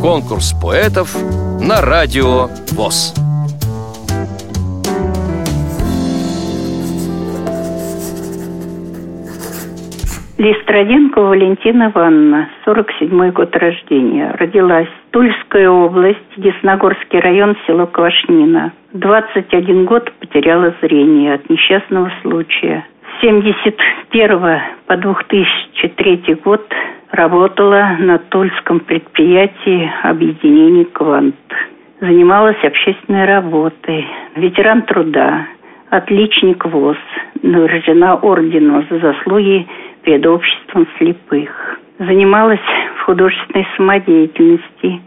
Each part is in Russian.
Конкурс поэтов на радио ВОЗ. Листроденко Валентина Ивановна, 47-й год рождения. Родилась Тульская область, Десногорский район, село Квашнина. 21 год потеряла зрение от несчастного случая. С 71 по 2003 год работала на Тульском предприятии объединений «Квант». Занималась общественной работой, ветеран труда, отличник ВОЗ, награждена орденом за заслуги перед обществом слепых. Занималась в художественной самодеятельности,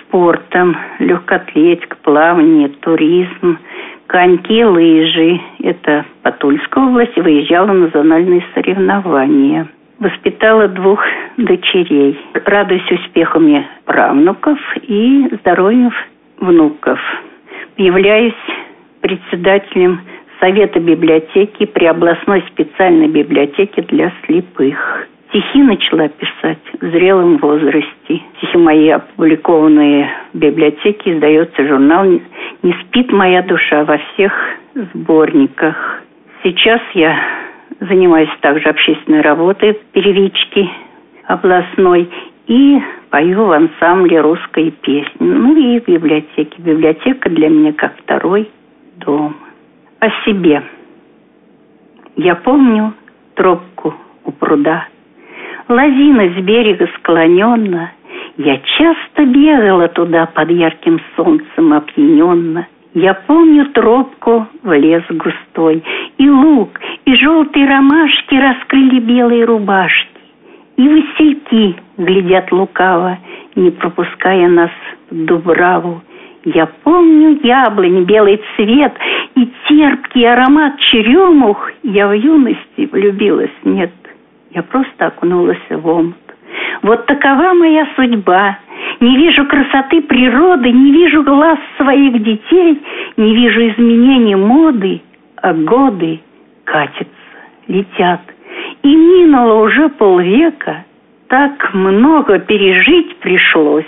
спортом, легкоатлетика, плавание, туризм, коньки, лыжи. Это по Тульской области выезжала на национальные соревнования. Воспитала двух дочерей. Радуюсь успехами правнуков и здоровьем внуков. Являюсь председателем Совета библиотеки при областной специальной библиотеке для слепых. Стихи начала писать в зрелом возрасте. Стихи мои опубликованные в библиотеке, издается журнал «Не спит моя душа» во всех сборниках. Сейчас я занимаюсь также общественной работой в первичке областной и пою в ансамбле русской песни. Ну и в библиотеке. Библиотека для меня как второй дом о себе. Я помню тропку у пруда. Лозина с берега склоненно. Я часто бегала туда под ярким солнцем опьяненно. Я помню тропку в лес густой, И лук, и желтые ромашки Раскрыли белые рубашки. И васильки глядят лукаво, Не пропуская нас в Дубраву. Я помню яблонь, белый цвет и терпкий аромат черемух. Я в юности влюбилась, нет, я просто окунулась в омут. Вот такова моя судьба. Не вижу красоты природы, не вижу глаз своих детей, не вижу изменений моды, а годы катятся, летят. И минуло уже полвека, так много пережить пришлось,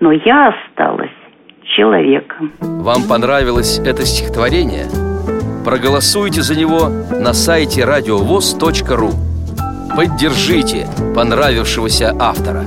но я осталась человеком. Вам понравилось это стихотворение? Проголосуйте за него на сайте радиовоз.ру Поддержите понравившегося автора.